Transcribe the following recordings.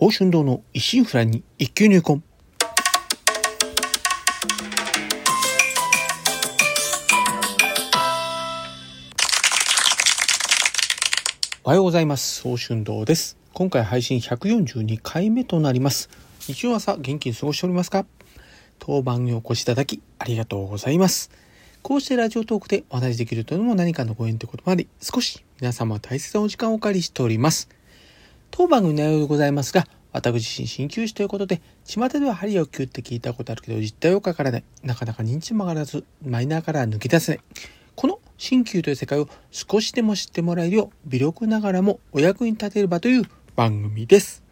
宝春堂の一心不乱に一級入魂。おはようございます。宝春堂です。今回配信142回目となります。日曜朝元気に過ごしておりますか？当番にお越しいただきありがとうございます。こうしてラジオトークでお話しできるというのも何かのご縁ということもあり、少し皆様大切なお時間をお借りしております。当番組の内容でございますが、私自身鍼灸師ということで、巷では針をキュって聞いたことあるけど、実態をかからない。なかなか認知も上がらず、マイナーから抜け出せない。この鍼灸という世界を少しでも知ってもらえるよう、微力ながらもお役に立てればという番組です。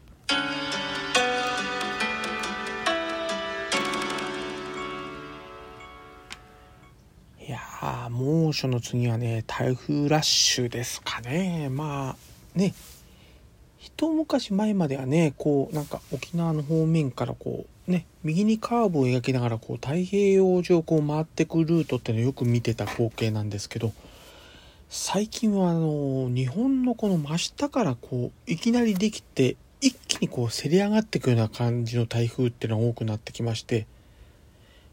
いや、猛暑の次はね、台風ラッシュですかね。まあ、ね、一昔前まではねこうなんか沖縄の方面からこうね右にカーブを描きながらこう太平洋上こう回ってくルートっていうのをよく見てた光景なんですけど最近はあの日本のこの真下からこういきなりできて一気にこうせり上がっていくような感じの台風っていうのが多くなってきまして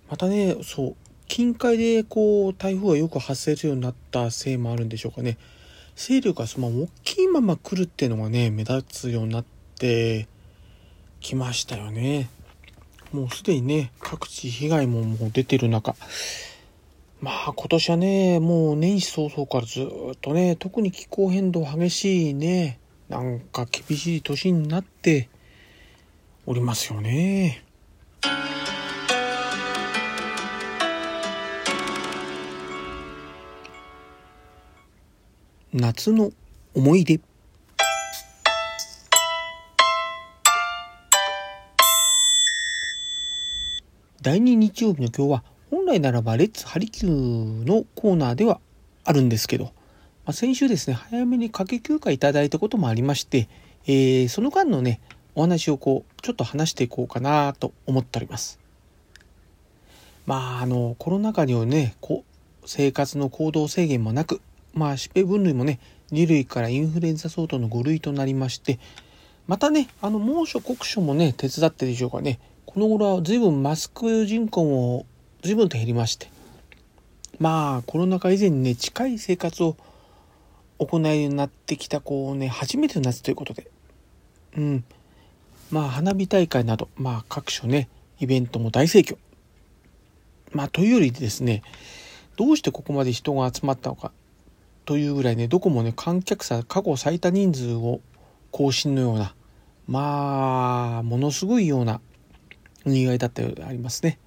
またねそう近海でこう台風がよく発生するようになったせいもあるんでしょうかね。勢力がその大きいまま来るっていうのがね目立つようになってきましたよね。もうすでにね各地被害ももう出てる中。まあ今年はねもう年始早々からずっとね特に気候変動激しいねなんか厳しい年になっておりますよね。夏の思い出。第2日曜日の今日は本来ならばレッツハリキューのコーナーではあるんですけど、まあ、先週ですね早めに掛け休暇いただいたこともありまして、えー、その間のねお話をこうちょっと話していこうかなと思っております。まああのコロナ禍にはねこう生活の行動制限もなくまあ疾病分類もね2類からインフルエンザ相当の5類となりましてまたねあの猛暑酷暑もね手伝ってでしょうかね。この頃は随分マスク人口も随分と減りまして。まあコロナ禍以前にね近い生活を行えるようになってきたこうね初めての夏ということで。うん。まあ花火大会などまあ各所ねイベントも大盛況。まあというよりですねどうしてここまで人が集まったのか。というぐらいねどこもね観客差過去最多人数を更新のようなまあものすごいようなにぎわいだったようでありますね。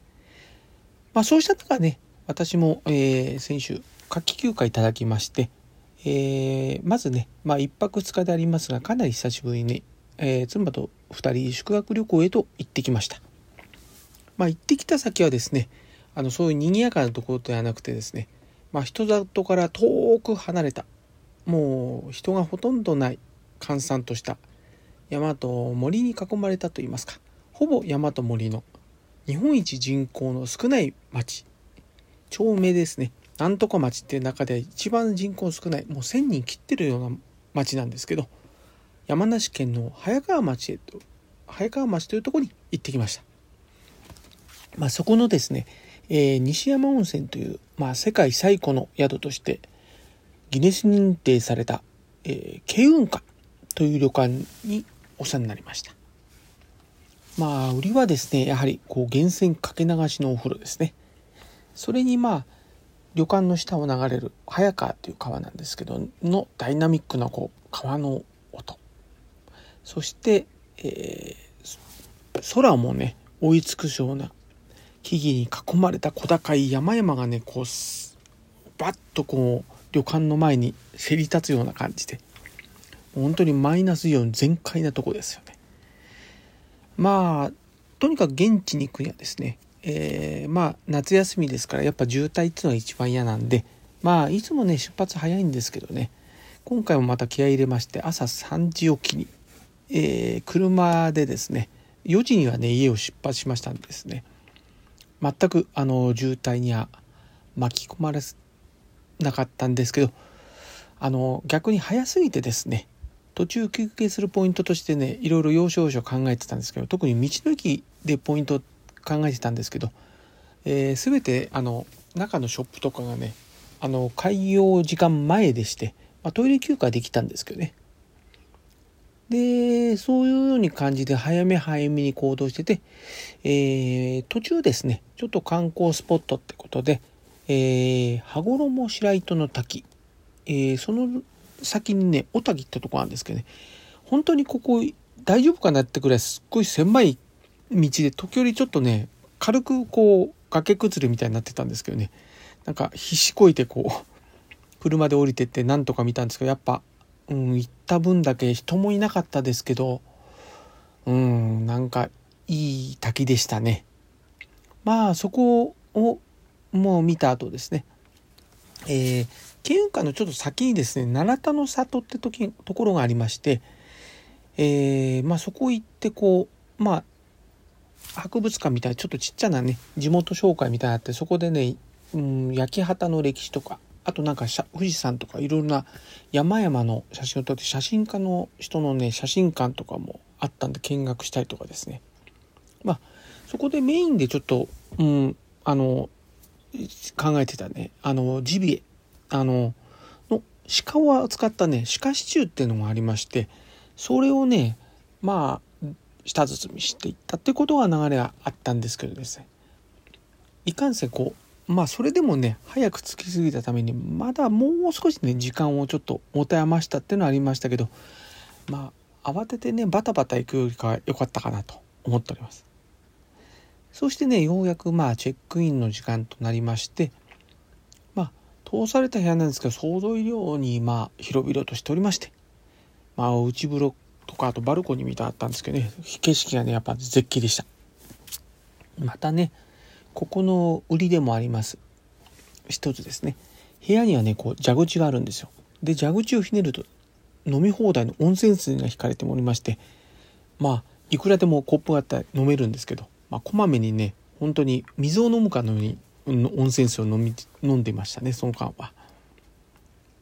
まあそうした中ね私も、えー、先週夏季休暇いただきまして、えー、まずねまあ1泊2日でありますがかなり久しぶりに、えー、妻と2人宿泊旅行へと行ってきました。まあ行ってきた先はですねあのそういう賑やかなところではなくてですねまあ、人里から遠く離れた。もう人がほとんどない閑散とした。山と森に囲まれたといいますか。ほぼ山と森の。日本一人口の少ない町。町名ですね。なんとか町っていう中で一番人口少ない。もう1,000人切ってるような町なんですけど。山梨県の早川町へと早川町というとこに行ってきました。まあ、そこのですねえー、西山温泉という、まあ、世界最古の宿としてギネス認定された、えー、慶雲館という旅館にお世話になりました。まあ売りはですねやはりこう源泉かけ流しのお風呂ですね。それにまあ旅館の下を流れる早川という川なんですけどのダイナミックなこう川の音。そして、えー、空もね追い尽くような木々に囲まれた小高い山々がねこうバッとこう旅館の前にせり立つような感じで。本当にマイナスイオン全開なとこですよね。まあとにかく現地に行くにはですね、えー、まあ夏休みですからやっぱ渋滞っていうのが一番嫌なんでまあいつもね出発早いんですけどね今回もまた気合い入れまして朝3時起きに、えー、車でですね4時にはね家を出発しましたんですね。全くあの渋滞には巻き込まれなかったんですけどあの逆に早すぎてですね途中休憩するポイントとしてねいろいろ要所要所考えてたんですけど特に道の駅でポイント考えてたんですけど、えー、全てあの中のショップとかがねあの開業時間前でして、まあ、トイレ休暇できたんですけどね。でそういうように感じで早め早めに行動してて、えー、途中ですねちょっと観光スポットってことで、えー、羽衣白糸の滝、えー、その先にね小滝ってとこあるんですけどね本当にここ大丈夫かなってくらいすっごい狭い道で時折ちょっとね軽くこう崖崩れみたいになってたんですけどねなんか必死こいてこう車で降りてってなんとか見たんですけどやっぱ、うん、行った分だけ人もいなかったですけどうんなんかいい滝でしたね。まあそこをもう見た後ですね。えー、県運河のちょっと先にですね七田の里って時ところがありまして、えー、まあ、そこ行ってこうまあ博物館みたいなちょっとちっちゃなね地元紹介みたいなあってそこでね、うん、焼き畑の歴史とかあとなんか富士山とかいろいろな山々の写真を撮って写真家の人のね写真館とかもあったんで見学したりとかですね。まあそこでメインでちょっと、うん、あの考えてたね。あのジビエ。あのの鹿を扱ったね鹿シチューっていうのがありましてそれをねまあ舌包みしていったってことは流れがあったんですけどですね。いかんせんこうまあそれでもね早く着きすぎたためにまだもう少しね時間をちょっと持て余したっていうのはありましたけどまあ慌ててねバタバタ行くよりかは良かったかなと思っております。そしてねようやくまあチェックインの時間となりましてまあ通された部屋なんですけど想像以上にまあ広々としておりましてまあ内風呂とかあとバルコニーみたいなあったんですけどね景色がねやっぱ絶景でした。またねここの売りでもあります。一つですね。部屋にはねこう蛇口があるんですよ。で蛇口をひねると飲み放題の温泉水が引かれておりましてまあいくらでもコップがあったら飲めるんですけど、まあ、こまめにね本当に水を飲むかのように温泉水を飲み飲んでましたねその間は。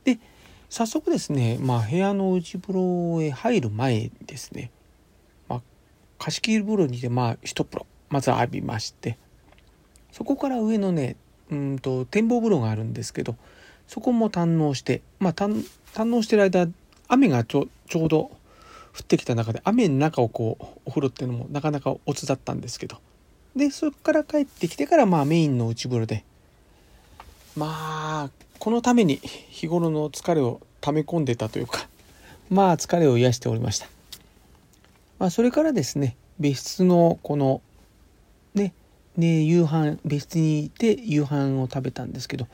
で早速ですね、まあ、部屋の内風呂へ入る前ですね、まあ、貸し切り風呂にてまあ一風呂まず浴びましてそこから上のねうんと展望風呂があるんですけどそこも堪能してまあ堪能してる間雨がちょちょうど降ってきた中で雨の中をこうお風呂っていうのもなかなかおつだったんですけど。でそこから帰ってきてからまあメインの内風呂でまあこのために日頃の疲れを溜め込んでたというかまあ疲れを癒しておりました、まあ、それからですね別室のこのねね夕飯別室にいて夕飯を食べたんですけど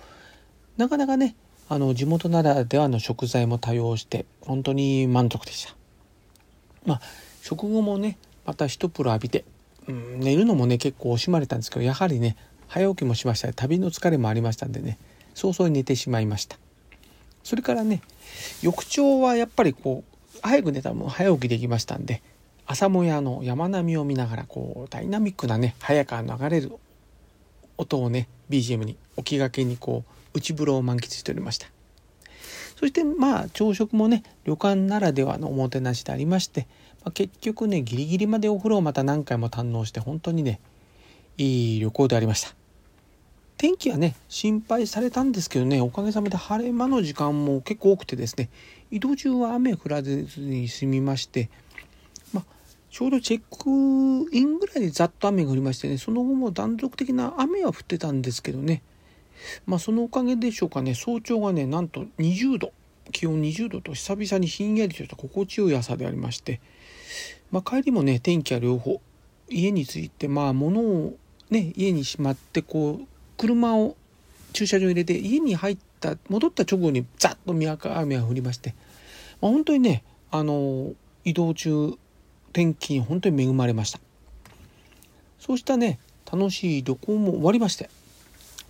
なかなかねあの地元ならではの食材も多用して本当に満足でした。まあ食後もねまた一風呂浴びて、うん、寝るのもね結構惜しまれたんですけどやはりね早起きもしました。旅の疲れもありましたんでね早々に寝てしまいました。それからね翌朝はやっぱりこう早く寝たらもう早起きできましたんで朝もやの山並みを見ながらこうダイナミックなね早から流れる音をね BGM に置きがけにこう内風呂を満喫しておりました。そしてまあ朝食もね旅館ならではのおもてなしでありまして、まあ、結局ねギリギリまでお風呂をまた何回も堪能して本当にねいい旅行でありました。天気はね心配されたんですけどねおかげさまで晴れ間の時間も結構多くてですね移動中は雨降らずに済みましてちょうどチェックインぐらいでざっと雨が降りましてねその後も断続的な雨は降ってたんですけどね。まあそのおかげでしょうかね。早朝がねなんと20度。気温20度と久々にひんやりとした心地よい朝でありまして、まあ、帰りもね天気は両方家に着いてまあ物をね家にしまってこう車を駐車場に入れて家に入った戻った直後にザッと雨が降りまして、まあ、本当にねあの移動中天気に本当に恵まれました。そうしたね楽しい旅行も終わりまして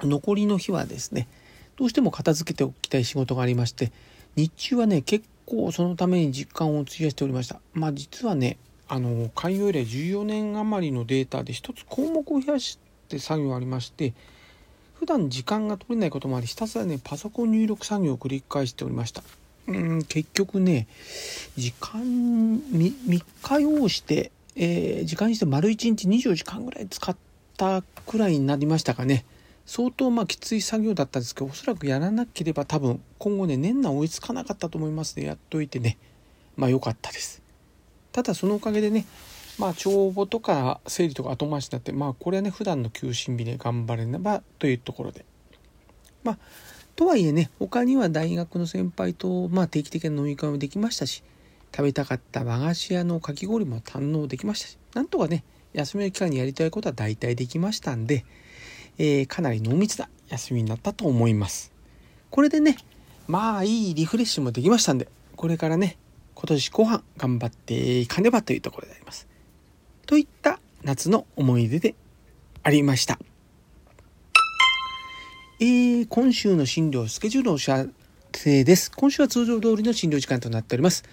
残りの日はですねどうしても片付けておきたい仕事がありまして日中はね結構そのために時間を費やしておりました。まあ実はねあの開業以来14年余りのデータで一つ項目を増やして作業ありまして普段時間が取れないこともありひたすらねパソコン入力作業を繰り返しておりました。うん結局ね時間 3, 3日要して、えー、時間にして丸1日24時間ぐらい使ったくらいになりましたかね。相当まあきつい作業だったんですけどおそらくやらなければ多分今後ね年内追いつかなかったと思いますのでやっといてね。まあ良かったです。ただそのおかげでねまあ帳簿とか整理とか後回しになってまあこれはね普段の休診日で頑張れねばというところで。まあとはいえね他には大学の先輩と、まあ、定期的な飲み会もできましたし食べたかった和菓子屋のかき氷も堪能できましたしなんとかね休みの期間にやりたいことは大体できましたんで、えー、かなり濃密な休みになったと思いますこれでねまあいいリフレッシュもできましたんでこれからね今年後半頑張っていかねばというところでありますといった夏の思い出でありました。えー、今週の診療スケジュールのお知らせです。今週は通常通りの診療時間となっております。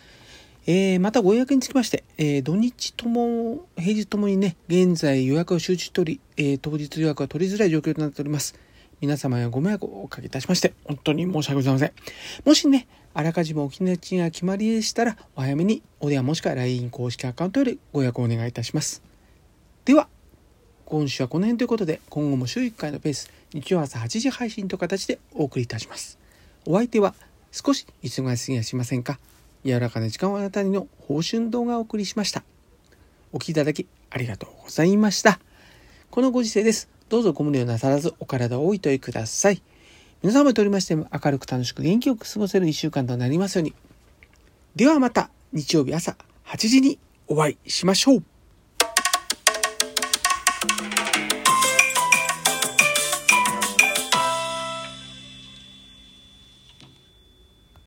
えー、またご予約につきまして、えー、土日とも、平日ともにね、現在予約を集中取り、えー、当日予約は取りづらい状況となっております。皆様へご迷惑をおかけいたしまして、本当に申し訳ございません。もしね、あらかじめお気持ちが決まりでしたら、お早めにお電話もしくは LINE 公式アカウントよりご予約をお願いいたします。では、今週はこの辺ということで、今後も週1回のペース、日曜朝8時配信という形でお送りいたします。お相手は少し忙しすぎやしませんか？柔らかな時間をあなたにの報春動画をお送りしました。お聴きいただきありがとうございました。このご時世です。どうぞご無理をなさらずお体をおいといください。皆様にとりましても明るく楽しく元気よく過ごせる一週間となりますように。ではまた日曜日朝8時にお会いしましょう。